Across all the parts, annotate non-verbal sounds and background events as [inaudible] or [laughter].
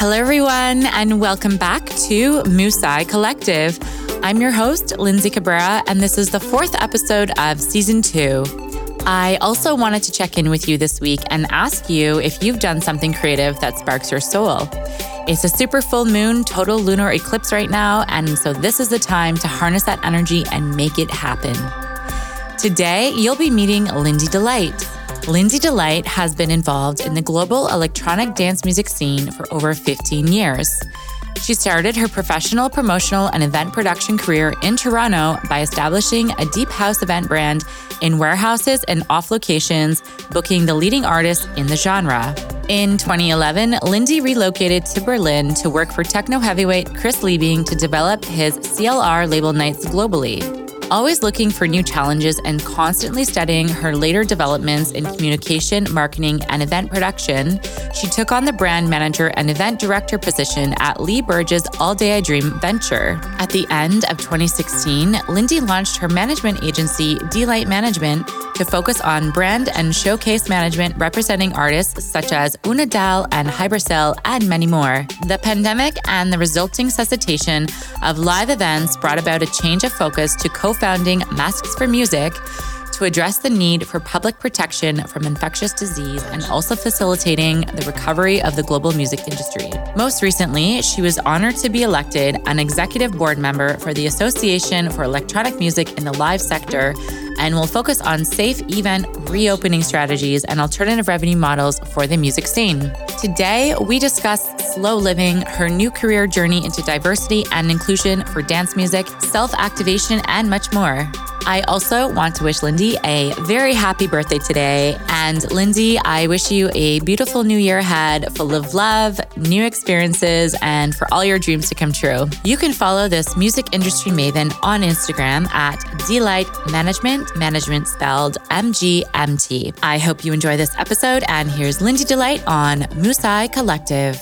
Hello, everyone, and welcome back to Musai Collective. I'm your host, Lindsay Cabrera, and this is the fourth episode of season two. I also wanted to check in with you this week and ask you if you've done something creative that sparks your soul. It's a super full moon, total lunar eclipse right now, and so this is the time to harness that energy and make it happen. Today, you'll be meeting Lindy Delight. Lindy Delight has been involved in the global electronic dance music scene for over 15 years. She started her professional promotional and event production career in Toronto by establishing a deep house event brand in warehouses and off locations, booking the leading artists in the genre. In 2011, Lindy relocated to Berlin to work for techno heavyweight Chris Liebing to develop his CLR label nights globally always looking for new challenges and constantly studying her later developments in communication, marketing, and event production, she took on the brand manager and event director position at Lee Burridge's All Day I Dream venture. At the end of 2016, Lindy launched her management agency, Delight Management, to focus on brand and showcase management representing artists such as Unadal and Hybracell and many more. The pandemic and the resulting cessation of live events brought about a change of focus to co founding Masks for Music to address the need for public protection from infectious disease and also facilitating the recovery of the global music industry. Most recently, she was honored to be elected an executive board member for the Association for Electronic Music in the Live Sector and will focus on safe event reopening strategies and alternative revenue models for the music scene. Today, we discuss slow living, her new career journey into diversity and inclusion for dance music, self activation, and much more. I also want to wish Lindy a very happy birthday today. And Lindy, I wish you a beautiful new year ahead, full of love, new experiences, and for all your dreams to come true. You can follow this music industry maven on Instagram at Delight Management, management spelled M G M T. I hope you enjoy this episode, and here's Lindy Delight on Musai Collective.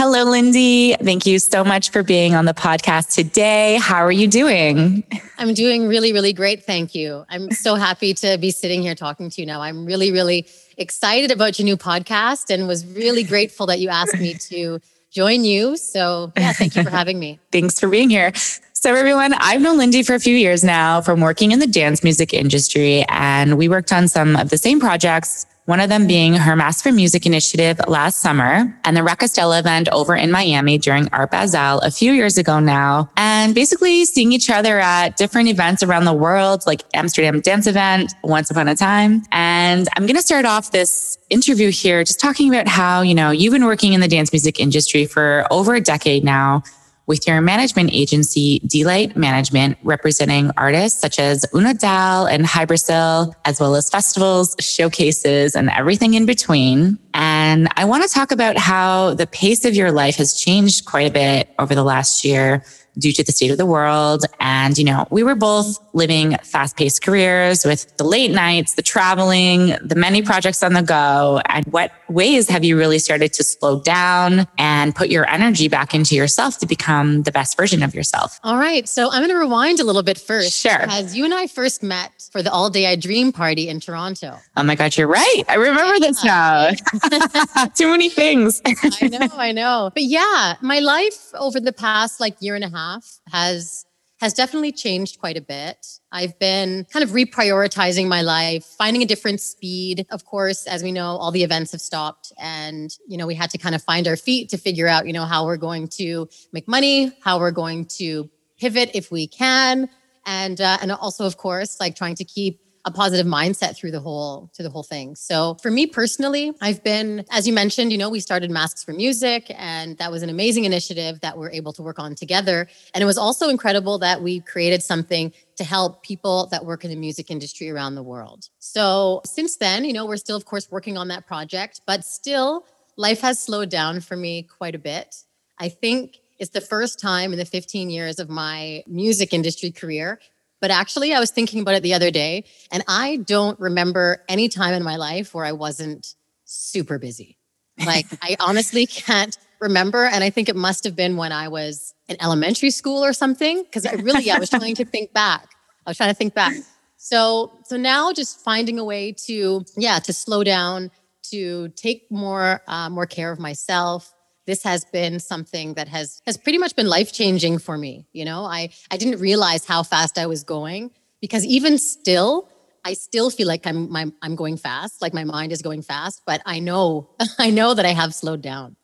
Hello, Lindy. Thank you so much for being on the podcast today. How are you doing? I'm doing really, really great. Thank you. I'm so happy to be sitting here talking to you now. I'm really, really excited about your new podcast and was really grateful that you asked me to join you. So, yeah, thank you for [laughs] having me. Thanks for being here. So, everyone, I've known Lindy for a few years now from working in the dance music industry, and we worked on some of the same projects one of them being her Masks for Music initiative last summer and the Rakastella event over in Miami during Art Basel a few years ago now. And basically seeing each other at different events around the world, like Amsterdam Dance Event, Once Upon a Time. And I'm going to start off this interview here just talking about how, you know, you've been working in the dance music industry for over a decade now with your management agency, Delight Management, representing artists such as Una Dal and Hybracell, as well as festivals, showcases, and everything in between. And I want to talk about how the pace of your life has changed quite a bit over the last year due to the state of the world. And, you know, we were both living fast paced careers with the late nights, the traveling, the many projects on the go. And what ways have you really started to slow down and put your energy back into yourself to become the best version of yourself? All right. So I'm going to rewind a little bit first. Sure. Because you and I first met for the All Day I Dream party in Toronto. Oh my God, you're right. I remember yeah. this now. [laughs] [laughs] Too many things. I know, I know. But yeah, my life over the past like year and a half has has definitely changed quite a bit. I've been kind of reprioritizing my life, finding a different speed. Of course, as we know, all the events have stopped and, you know, we had to kind of find our feet to figure out, you know, how we're going to make money, how we're going to pivot if we can. And, uh, and also, of course, like trying to keep a positive mindset through the whole to the whole thing. So for me personally, I've been as you mentioned, you know, we started Masks for Music and that was an amazing initiative that we're able to work on together. And it was also incredible that we created something to help people that work in the music industry around the world. So since then, you know, we're still of course working on that project, but still life has slowed down for me quite a bit. I think it's the first time in the 15 years of my music industry career but actually, I was thinking about it the other day, and I don't remember any time in my life where I wasn't super busy. Like, [laughs] I honestly can't remember. And I think it must have been when I was in elementary school or something, because I really, I was trying to [laughs] think back. I was trying to think back. So, so now just finding a way to, yeah, to slow down, to take more uh, more care of myself. This has been something that has has pretty much been life changing for me. You know, I I didn't realize how fast I was going because even still, I still feel like I'm my, I'm going fast, like my mind is going fast. But I know [laughs] I know that I have slowed down,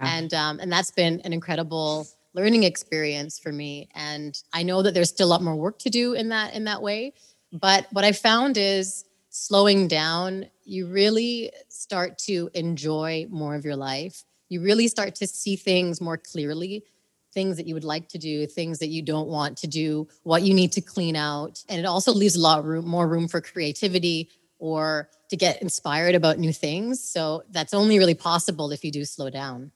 yeah. and um, and that's been an incredible learning experience for me. And I know that there's still a lot more work to do in that in that way. But what I found is slowing down, you really start to enjoy more of your life. You really start to see things more clearly, things that you would like to do, things that you don't want to do, what you need to clean out. And it also leaves a lot room, more room for creativity or to get inspired about new things. So that's only really possible if you do slow down.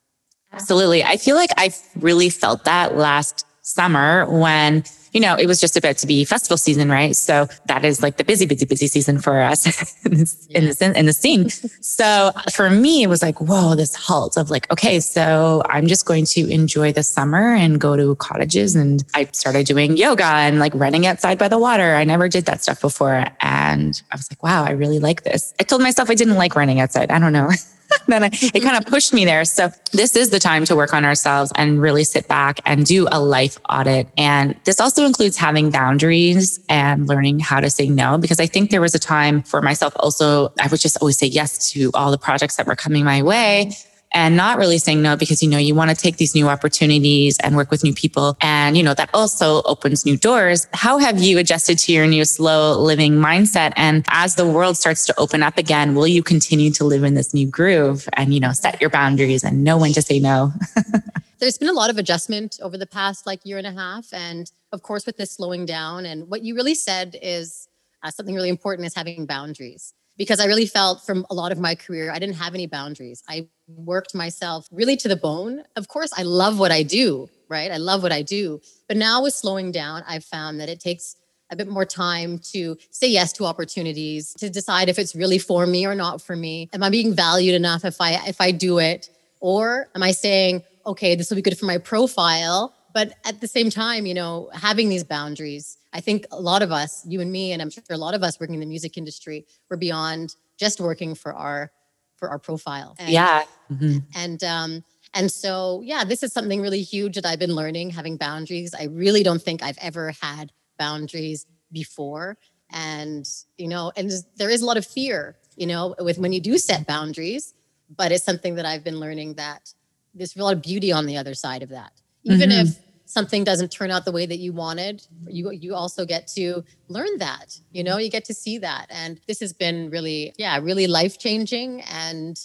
Absolutely. I feel like I really felt that last summer when you know, it was just about to be festival season, right? So that is like the busy, busy, busy season for us [laughs] in, this, in, the, in the scene. so for me, it was like, whoa, this halt of like, okay, so I'm just going to enjoy the summer and go to cottages. And I started doing yoga and like running outside by the water. I never did that stuff before. And I was like, wow, I really like this. I told myself I didn't like running outside. I don't know. [laughs] [laughs] then I, it kind of pushed me there. So this is the time to work on ourselves and really sit back and do a life audit. And this also includes having boundaries and learning how to say no, because I think there was a time for myself also, I would just always say yes to all the projects that were coming my way and not really saying no because you know you want to take these new opportunities and work with new people. And you know that also opens new doors. How have you adjusted to your new slow living mindset? And as the world starts to open up again will you continue to live in this new groove and you know set your boundaries and know when to say no? [laughs] There's been a lot of adjustment over the past like year and a half. And of course with this slowing down and what you really said is uh, something really important is having boundaries because I really felt from a lot of my career, I didn't have any boundaries. I worked myself really to the bone. Of course, I love what I do, right? I love what I do. But now with slowing down, I've found that it takes a bit more time to say yes to opportunities, to decide if it's really for me or not for me. Am I being valued enough if I if I do it? Or am I saying, okay, this will be good for my profile, but at the same time, you know, having these boundaries, I think a lot of us, you and me, and I'm sure a lot of us working in the music industry, we're beyond just working for our for our profile. And, yeah. Mm-hmm. And um, and so yeah, this is something really huge that I've been learning, having boundaries. I really don't think I've ever had boundaries before. And, you know, and there is a lot of fear, you know, with when you do set boundaries, but it's something that I've been learning that there's a lot of beauty on the other side of that. Even mm-hmm. if something doesn't turn out the way that you wanted you you also get to learn that you know you get to see that. And this has been really yeah really life changing and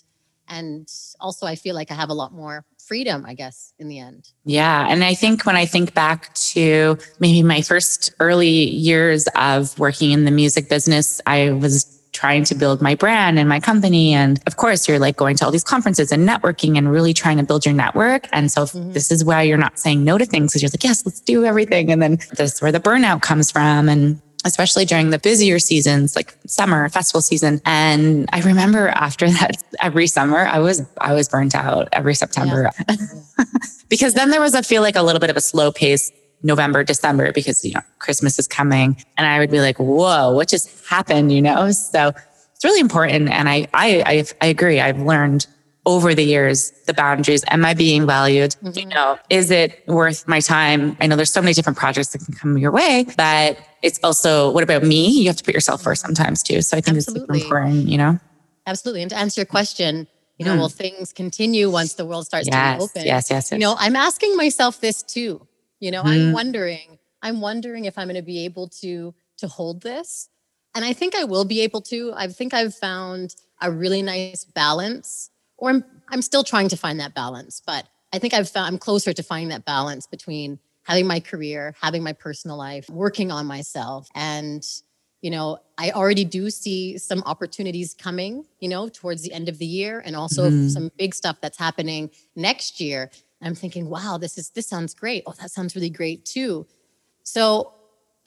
and also i feel like i have a lot more freedom i guess in the end. Yeah and i think when i think back to maybe my first early years of working in the music business i was trying to build my brand and my company. And of course, you're like going to all these conferences and networking and really trying to build your network. And so mm-hmm. this is why you're not saying no to things because you're like, yes, let's do everything. And then this is where the burnout comes from. And especially during the busier seasons like summer festival season and i remember after [laughs] that every summer i was i was burnt out every september yeah. [laughs] because then there was i feel like a little bit of a slow pace November, December because, you know, Christmas is coming. And I would be like, whoa, what just happened? You know? So it's really important. And I, I, I, I agree. I've learned over the years the boundaries. Am I being valued? Mm-hmm. You know, is it worth my time? I know there's so many different projects that can come your way, but it's also what about me? You have to put yourself first sometimes too. So I think Absolutely. it's super important, you know? Absolutely. And to answer your question, you know, mm. will things continue once the world starts yes, to open? Yes, yes, yes. You know, I'm asking myself this too. You know, mm-hmm. I'm wondering, I'm wondering if I'm going to be able to to hold this. And I think I will be able to. I think I've found a really nice balance, or I'm I'm still trying to find that balance, but I think I've found I'm closer to finding that balance between having my career, having my personal life, working on myself. And, you know, I already do see some opportunities coming, you know, towards the end of the year and also mm-hmm. some big stuff that's happening next year I'm thinking, wow, this is this sounds great. Oh, that sounds really great too. So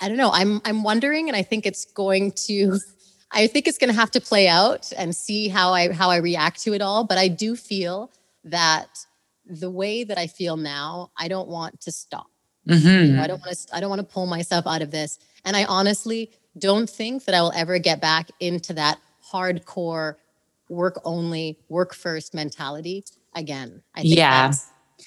I don't know. I'm I'm wondering, and I think it's going to [laughs] I think it's going to have to play out and see how I how I react to it all. But I do feel that the way that I feel now, I don't want to stop. Mm-hmm. You know, I don't want to I don't want to pull myself out of this. And I honestly don't think that I will ever get back into that hardcore work only, work first mentality again. I think yeah.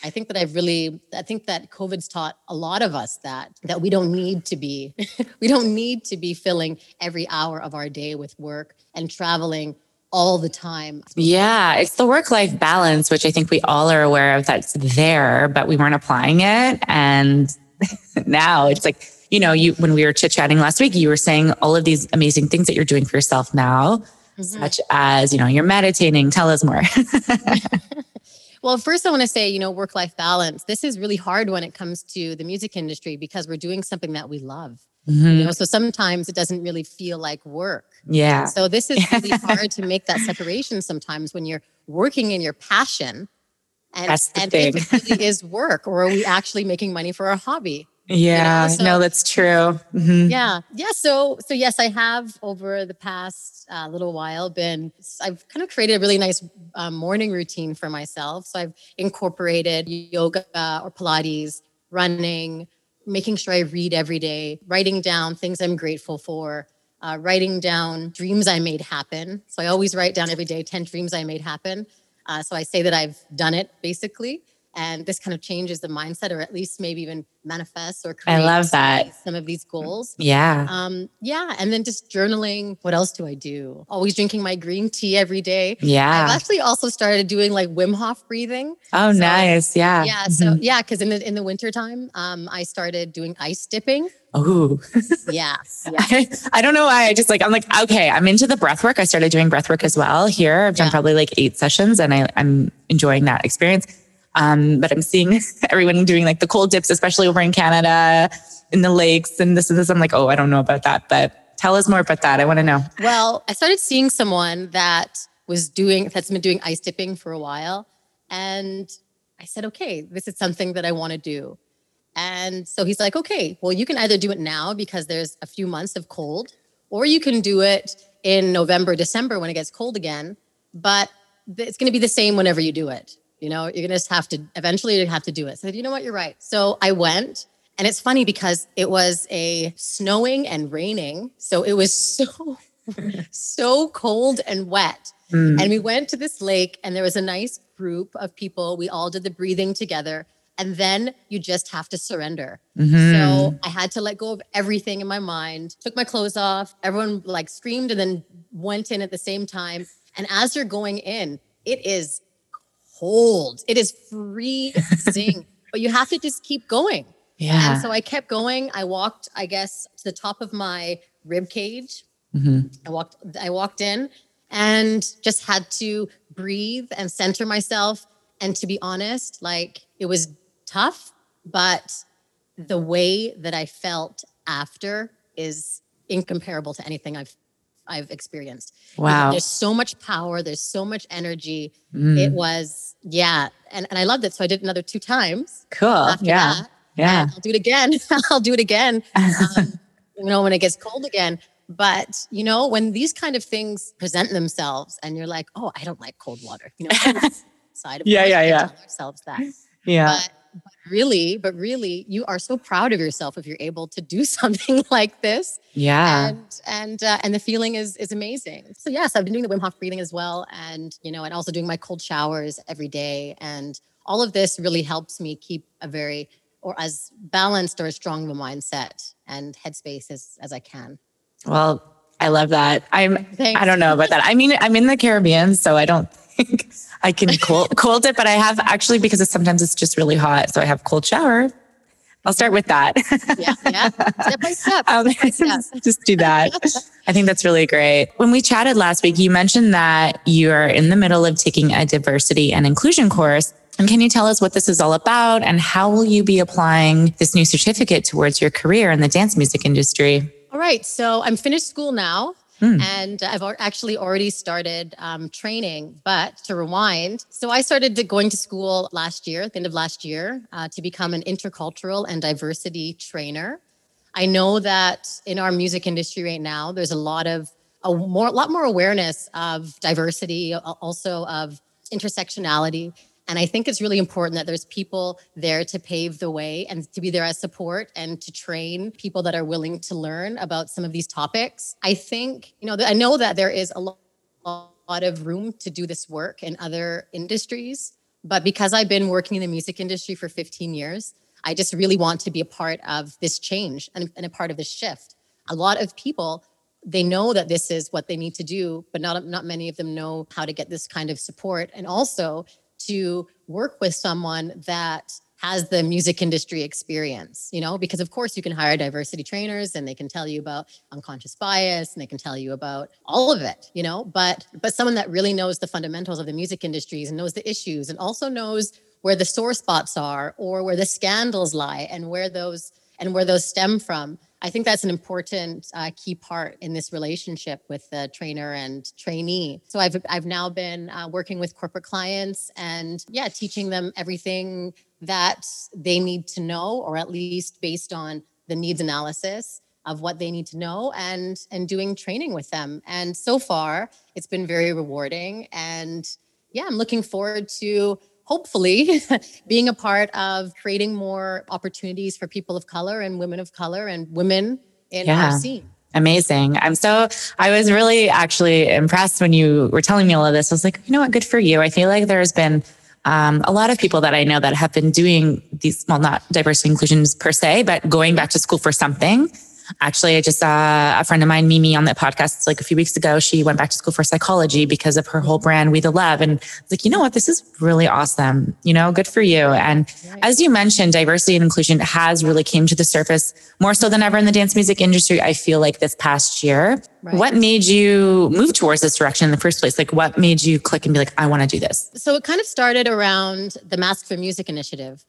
I think that I've really, I think that COVID's taught a lot of us that, that we don't need to be, [laughs] we don't need to be filling every hour of our day with work and traveling all the time. Yeah, it's the work life balance, which I think we all are aware of that's there, but we weren't applying it. And [laughs] now it's like, you know, you when we were chit chatting last week, you were saying all of these amazing things that you're doing for yourself now, mm-hmm. such as, you know, you're meditating. Tell us more. [laughs] well, first, I want to say, you know, work life balance. This is really hard when it comes to the music industry because we're doing something that we love. Mm-hmm. You know, so sometimes it doesn't really feel like work. Yeah. So this is [laughs] really hard to make that separation sometimes when you're working in your passion. And, That's the and thing. if it really is work, or are we actually making money for our hobby? Yeah, you know? so, no, that's true. Mm-hmm. Yeah, yeah. So, so yes, I have over the past uh, little while been. I've kind of created a really nice um, morning routine for myself. So I've incorporated yoga or Pilates, running, making sure I read every day, writing down things I'm grateful for, uh, writing down dreams I made happen. So I always write down every day 10 dreams I made happen. Uh, so I say that I've done it basically. And this kind of changes the mindset, or at least maybe even manifests or I love that. some of these goals. Yeah. Um, yeah. And then just journaling. What else do I do? Always drinking my green tea every day. Yeah. I've actually also started doing like Wim Hof breathing. Oh, so, nice. Yeah. Yeah. So mm-hmm. yeah, because in the in the wintertime, um, I started doing ice dipping. Oh, yeah. [laughs] yeah. I, I, don't know why. I just like, I'm like, okay, I'm into the breath work. I started doing breath work as well here. I've done yeah. probably like eight sessions and I, I'm enjoying that experience. Um, but I'm seeing [laughs] everyone doing like the cold dips, especially over in Canada in the lakes and this and this. I'm like, oh, I don't know about that, but tell us more about that. I want to know. Well, I started seeing someone that was doing, that's been doing ice dipping for a while. And I said, okay, this is something that I want to do. And so he's like, okay, well, you can either do it now because there's a few months of cold, or you can do it in November, December when it gets cold again. But it's going to be the same whenever you do it. You know, you're going to have to eventually you have to do it. So, you know what? You're right. So I went. And it's funny because it was a snowing and raining. So it was so, [laughs] so cold and wet. Mm. And we went to this lake, and there was a nice group of people. We all did the breathing together and then you just have to surrender. Mm-hmm. So I had to let go of everything in my mind, took my clothes off. Everyone like screamed and then went in at the same time. And as you're going in, it is cold. It is freezing, [laughs] but you have to just keep going. Yeah. And so I kept going. I walked, I guess, to the top of my rib cage. Mm-hmm. I walked, I walked in and just had to breathe and center myself. And to be honest, like it was tough, but the way that I felt after is incomparable to anything I've I've experienced. Wow. There's so much power, there's so much energy. Mm. It was, yeah. And, and I loved it. So I did another two times. Cool. Yeah. That. Yeah. And I'll do it again. [laughs] I'll do it again. Um, you know, when it gets cold again. But you know, when these kind of things present themselves and you're like, oh, I don't like cold water, you know, [laughs] side of yeah, yeah, yeah. ourselves that. Yeah. But, really, but really, you are so proud of yourself if you're able to do [laughs] something like this. Yeah. And and uh, and the feeling is is amazing. So yes, I've been doing the Wim Hof breathing as well, and you know, and also doing my cold showers every day, and all of this really helps me keep a very or as balanced or as strong of a mindset and headspace as as I can. Well, I love that. I'm. Thanks. I don't know about that. I mean, I'm in the Caribbean, so I don't think I can cold, [laughs] cold it, but I have actually because it's, sometimes it's just really hot. So I have cold shower. I'll start with that. yeah, yeah. Step by step. [laughs] Um, step, by step. [laughs] just do that. I think that's really great. When we chatted last week, you mentioned that you're in the middle of taking a diversity and inclusion course. And can you tell us what this is all about and how will you be applying this new certificate towards your career in the dance music industry? All right. So I'm finished school now. Mm. And I've actually already started um, training, but to rewind. So I started going to school last year, at the end of last year, uh, to become an intercultural and diversity trainer. I know that in our music industry right now, there's a lot of a more, a lot more awareness of diversity, also of intersectionality. And I think it's really important that there's people there to pave the way and to be there as support and to train people that are willing to learn about some of these topics. I think, you know, I know that there is a lot of room to do this work in other industries. But because I've been working in the music industry for 15 years, I just really want to be a part of this change and a part of this shift. A lot of people they know that this is what they need to do, but not not many of them know how to get this kind of support, and also to work with someone that has the music industry experience, you know, because of course you can hire diversity trainers and they can tell you about unconscious bias and they can tell you about all of it, you know, but but someone that really knows the fundamentals of the music industries and knows the issues and also knows where the sore spots are or where the scandals lie and where those and where those stem from. I think that's an important uh, key part in this relationship with the trainer and trainee. So I've I've now been uh, working with corporate clients and yeah, teaching them everything that they need to know, or at least based on the needs analysis of what they need to know and and doing training with them and so far it's been very rewarding and yeah i'm looking forward to hopefully [laughs] being a part of creating more opportunities for people of color and women of color and women in yeah. our scene Amazing. I'm so, I was really actually impressed when you were telling me all of this. I was like, you know what? Good for you. I feel like there's been um, a lot of people that I know that have been doing these, well, not diversity inclusions per se, but going back to school for something Actually, I just saw a friend of mine, Mimi, on that podcast like a few weeks ago. She went back to school for psychology because of her whole brand, We the Love. And like, you know what? This is really awesome. You know, good for you. And as you mentioned, diversity and inclusion has really came to the surface more so than ever in the dance music industry. I feel like this past year. Right. What made you move towards this direction in the first place? Like, what made you click and be like, I want to do this? So it kind of started around the Mask for Music initiative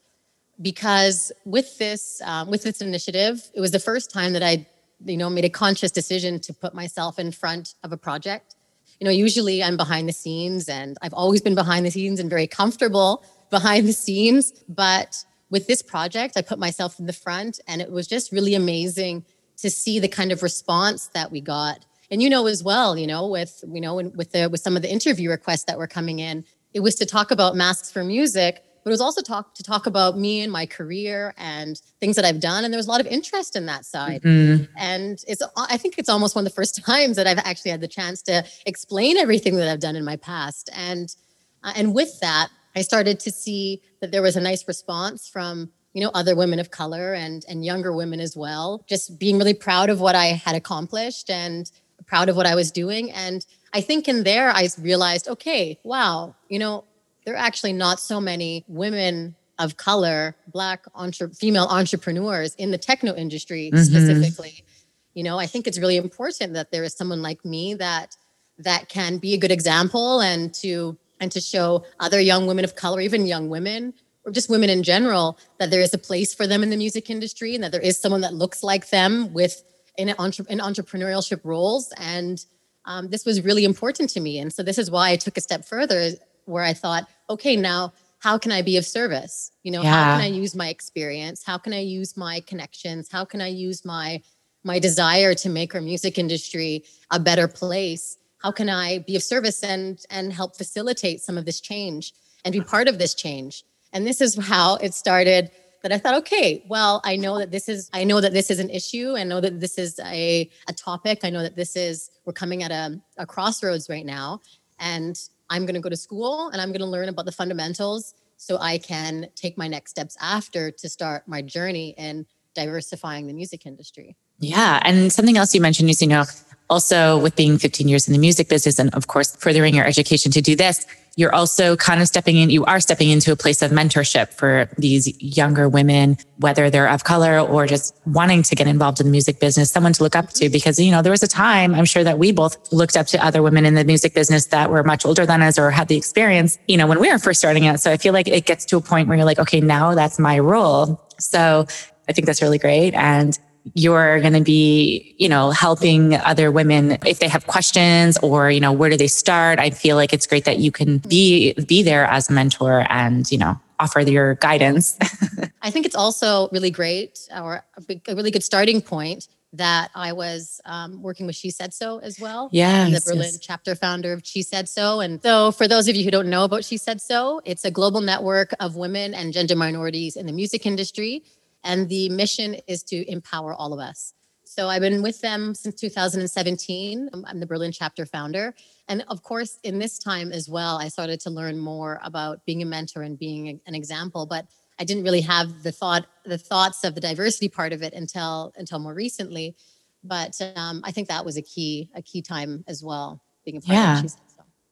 because with this um, with this initiative, it was the first time that I, you know, made a conscious decision to put myself in front of a project. You know, usually I'm behind the scenes, and I've always been behind the scenes and very comfortable behind the scenes. But with this project, I put myself in the front, and it was just really amazing to see the kind of response that we got. And you know as well, you know, with you know, with the with some of the interview requests that were coming in, it was to talk about masks for music but it was also talk to talk about me and my career and things that I've done. And there was a lot of interest in that side. Mm-hmm. And it's I think it's almost one of the first [laughs] times that I've actually had the chance to explain everything that I've done in my past. And uh, and with that, I started to see that there was a nice response from you know other women of color and and younger women as well just being really proud of what i had accomplished and proud of what i was doing and i think in there i realized okay wow you know there are actually not so many women of color, black entre- female entrepreneurs in the techno industry mm-hmm. specifically. You know, I think it's really important that there is someone like me that that can be a good example and to and to show other young women of color, even young women or just women in general, that there is a place for them in the music industry and that there is someone that looks like them with in, entre- in entrepreneurship roles. And um, this was really important to me. And so this is why I took a step further where I thought, okay, now how can I be of service? You know, yeah. how can I use my experience? How can I use my connections? How can I use my my desire to make our music industry a better place? How can I be of service and and help facilitate some of this change and be part of this change? And this is how it started that I thought, okay, well, I know that this is I know that this is an issue. I know that this is a, a topic. I know that this is we're coming at a, a crossroads right now. And I'm going to go to school and I'm going to learn about the fundamentals so I can take my next steps after to start my journey in diversifying the music industry. Yeah. And something else you mentioned you know, also with being 15 years in the music business and of course furthering your education to do this, you're also kind of stepping in, you are stepping into a place of mentorship for these younger women, whether they're of color or just wanting to get involved in the music business, someone to look up to. Because, you know, there was a time I'm sure that we both looked up to other women in the music business that were much older than us or had the experience, you know, when we were first starting out. So I feel like it gets to a point where you're like, okay, now that's my role. So I think that's really great. And you're going to be, you know, helping other women if they have questions or, you know, where do they start? I feel like it's great that you can be, be there as a mentor and, you know, offer your guidance. [laughs] I think it's also really great or a, big, a really good starting point that I was um, working with She Said So as well. Yeah. The Berlin yes. chapter founder of She Said So. And so, for those of you who don't know about She Said So, it's a global network of women and gender minorities in the music industry and the mission is to empower all of us. So I've been with them since 2017. I'm the Berlin chapter founder. And of course, in this time as well, I started to learn more about being a mentor and being an example. But I didn't really have the thought, the thoughts of the diversity part of it until until more recently. But um, I think that was a key, a key time as well, being a part yeah. of. So,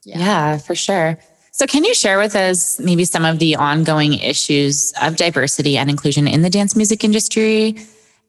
yeah. yeah, for sure. So, can you share with us maybe some of the ongoing issues of diversity and inclusion in the dance music industry?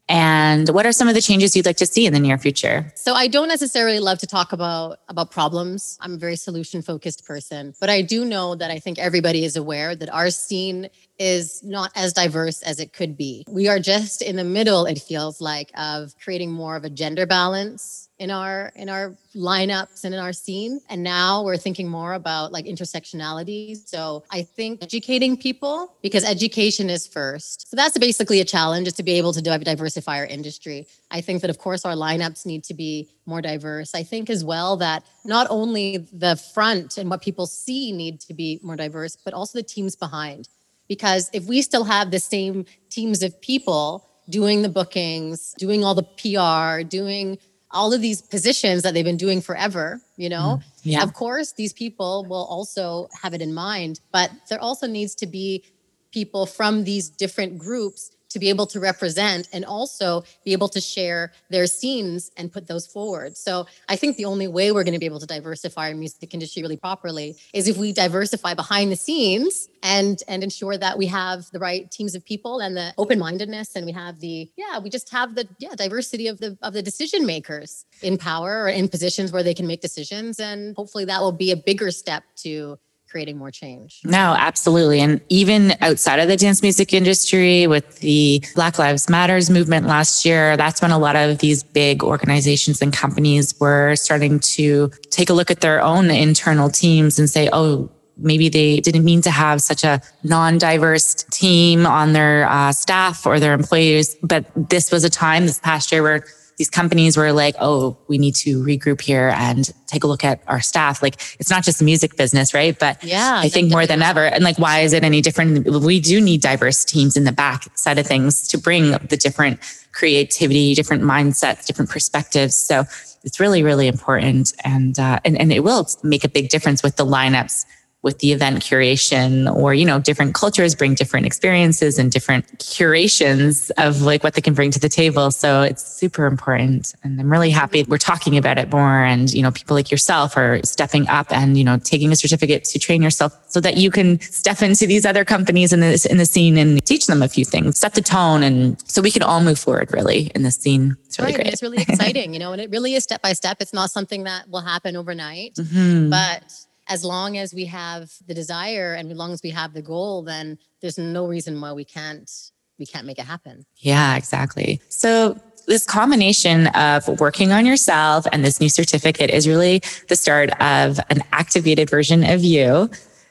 And what are some of the changes you'd like to see in the near future? So I don't necessarily love to talk about about problems. I'm a very solution focused person, but I do know that I think everybody is aware that our scene is not as diverse as it could be. We are just in the middle it feels like of creating more of a gender balance in our in our lineups and in our scene. And now we're thinking more about like intersectionality. So i think educating people because education is first. So that's basically a challenge is to be able to diversify our industry. I think that of course our lineups need to be more diverse. I think as well that not only the front and what people see need to be more diverse but also the teams behind because if we still have the same teams of people doing the bookings doing all the pr doing all of these positions that they've been doing forever, you know, mm, yeah. of course, these people will also have it in mind, but there also needs to be people from these different groups to be able to represent and also be able to share their scenes and put those forward. So I think the only way we're going to be able to diversify our music industry really properly is if we diversify behind the scenes and and ensure that we have the right teams of people and the open-mindedness and we have the yeah, we just have the yeah, diversity of the of the decision makers in power or in positions where they can make decisions and hopefully that will be a bigger step to creating more change. No, absolutely. And even outside of the dance music industry with the Black Lives Matters movement last year, that's when a lot of these big organizations and companies were starting to take a look at their own internal teams and say, oh, maybe they didn't mean to have such a non-diverse team on their uh, staff or their employees but this was a time this past year where these companies were like, oh, we need to regroup here and take a look at our staff. Like it's not just a music business, right? But yeah, I think more than ever. And like, why is it any different? We do need diverse teams in the back side of things to bring the different creativity, different mindsets, different perspectives. So it's really, really important. And, uh, and, and it will make a big difference with the lineups with the event curation or you know different cultures bring different experiences and different curations of like what they can bring to the table so it's super important and i'm really happy we're talking about it more and you know people like yourself are stepping up and you know taking a certificate to train yourself so that you can step into these other companies in the in the scene and teach them a few things set the tone and so we can all move forward really in this scene it's really right. great it's really exciting [laughs] you know and it really is step by step it's not something that will happen overnight mm-hmm. but as long as we have the desire and as long as we have the goal, then there's no reason why we can't we can't make it happen. Yeah, exactly. So this combination of working on yourself and this new certificate is really the start of an activated version of you.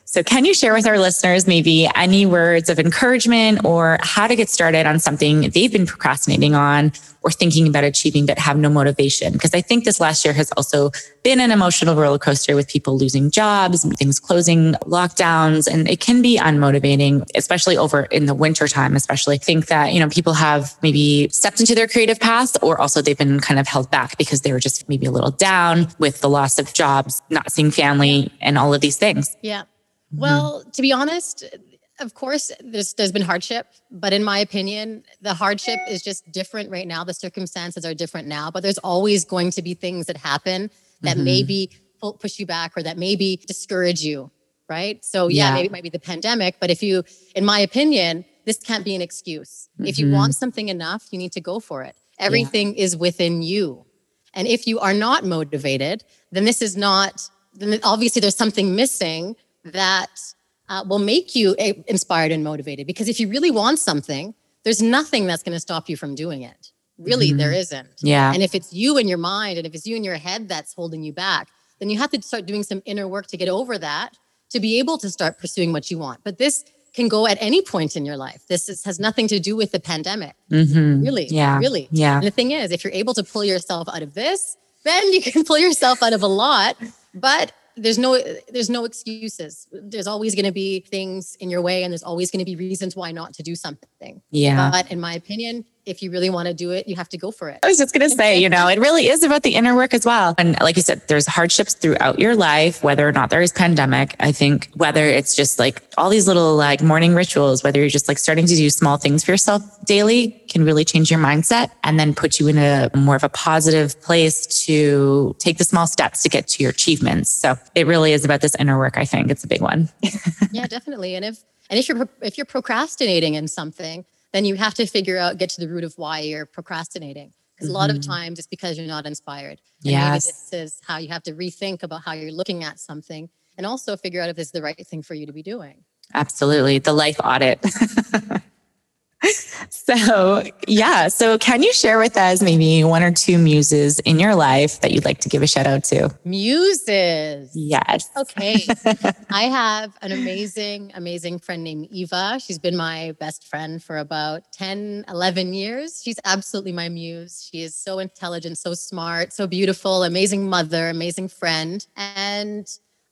So, can you share with our listeners maybe any words of encouragement or how to get started on something they've been procrastinating on or thinking about achieving but have no motivation? Because I think this last year has also been an emotional roller coaster with people losing jobs, things closing, lockdowns, and it can be unmotivating, especially over in the winter time, especially. I think that, you know, people have maybe stepped into their creative path or also they've been kind of held back because they were just maybe a little down with the loss of jobs, not seeing family and all of these things. Yeah. Mm-hmm. Well, to be honest, of course, there's there's been hardship, but in my opinion, the hardship is just different right now. The circumstances are different now, but there's always going to be things that happen that mm-hmm. maybe push you back or that maybe discourage you, right? So yeah, yeah, maybe it might be the pandemic, but if you, in my opinion, this can't be an excuse. Mm-hmm. If you want mm-hmm. something enough, you need to go for it. Everything yeah. is within you, and if you are not motivated, then this is not. Then obviously there's something missing that uh, will make you eh, inspired and motivated. Because if you really want something, there's nothing that's going to stop you from doing it. Really, mm-hmm. there isn't. Yeah. And if it's you in your mind and if it's you in your head that's holding you back, then you have to start doing some inner work to get over that to be able to start pursuing what you want. But this can go at any point in your life. This is, has nothing to do with the pandemic. Mm-hmm. Really. Yeah. Really. Yeah. And the thing is, if you're able to pull yourself out of this, then you can pull yourself out of a lot. But there's no there's no excuses. There's always going to be things in your way and there's always going to be reasons why not to do something. Yeah. But in my opinion if you really want to do it, you have to go for it. I was just going to say, you know, it really is about the inner work as well. And like you said, there's hardships throughout your life, whether or not there is pandemic. I think whether it's just like all these little like morning rituals, whether you're just like starting to do small things for yourself daily can really change your mindset and then put you in a more of a positive place to take the small steps to get to your achievements. So it really is about this inner work. I think it's a big one. [laughs] yeah, definitely. And if, and if you're, if you're procrastinating in something, then you have to figure out, get to the root of why you're procrastinating. Because mm-hmm. a lot of mm-hmm. times it's because you're not inspired. And yes. this is how you have to rethink about how you're looking at something and also figure out if this is the right thing for you to be doing. Absolutely. The life audit. [laughs] so, yeah. So, can you share with us maybe one or two muses in your life that you'd like to give a shout out to? Muses. Yes. Okay. I have an amazing, amazing friend named Eva. She's been my best friend for about 10, 11 years. She's absolutely my muse. She is so intelligent, so smart, so beautiful, amazing mother, amazing friend. And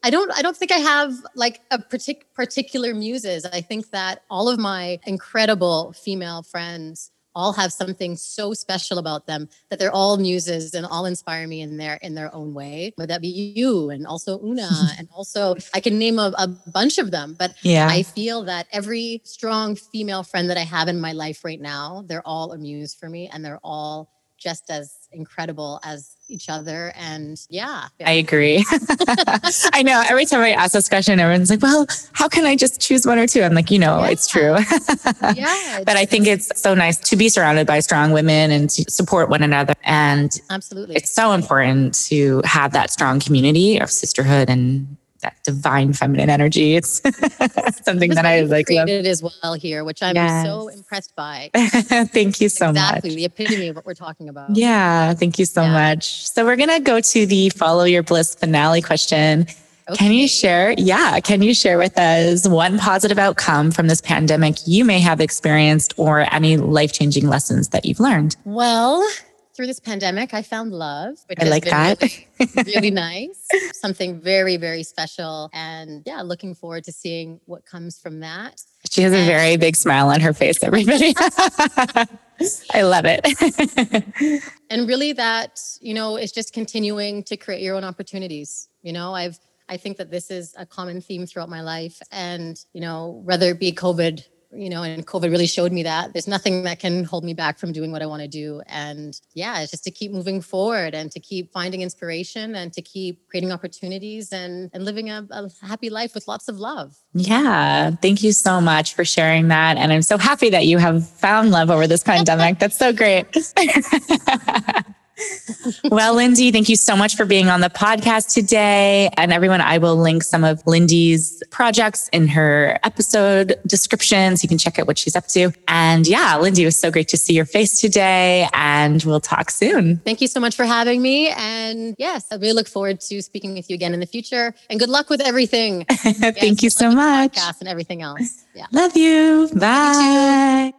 I don't I don't think I have like a partic- particular muses. I think that all of my incredible female friends all have something so special about them that they're all muses and all inspire me in their in their own way. Would that be you and also Una [laughs] and also I can name a, a bunch of them. But yeah. I feel that every strong female friend that I have in my life right now, they're all a muse for me and they're all just as incredible as each other. And yeah. I agree. [laughs] I know every time I ask this question, everyone's like, well, how can I just choose one or two? I'm like, you know, [laughs] yeah. it's true. yeah. But I think it's so nice to be surrounded by strong women and to support one another. And absolutely, it's so important to have that strong community of sisterhood and that divine feminine energy. It's [laughs] something that I like. Created as well here, which I'm yes. so impressed by. [laughs] thank you so exactly, much. Exactly the epitome of what we're talking about. Yeah, thank you so yeah. much. So we're gonna go to the follow your bliss finale question. Okay. Can you share? Yeah. Can you share with us one positive outcome from this pandemic you may have experienced or any life changing lessons that you've learned? Well, through this pandemic, I found love. Which I like that. [laughs] Really, really [laughs] nice. Something very, very special. And yeah, looking forward to seeing what comes from that. She has a very big smile on her face, everybody. [laughs] I love it. and really that, you know, is just continuing to create your own opportunities. You know, I've I think that this is a common theme throughout my life. And, you know, whether it be COVID you know, and COVID really showed me that there's nothing that can hold me back from doing what I want to do. And yeah, it's just to keep moving forward and to keep finding inspiration and to keep creating opportunities and, and living a, a happy life with lots of love. Yeah. Thank you so much for sharing that. And I'm so happy that you have found love over this [laughs] pandemic. That's so great. [laughs] well, Lindy, thank you so much for being on the podcast today. And everyone, I will link some of Lindy's projects in her episode description so you can check out what she's up to. And yeah, Lindy, it was so great to see your face today. And we'll talk soon. Thank you so much for having me. And yes, I really look forward to speaking with you again in the future. And good luck with everything. [laughs] thank yes, you so much. and everything else. Yeah. Love you. Bye.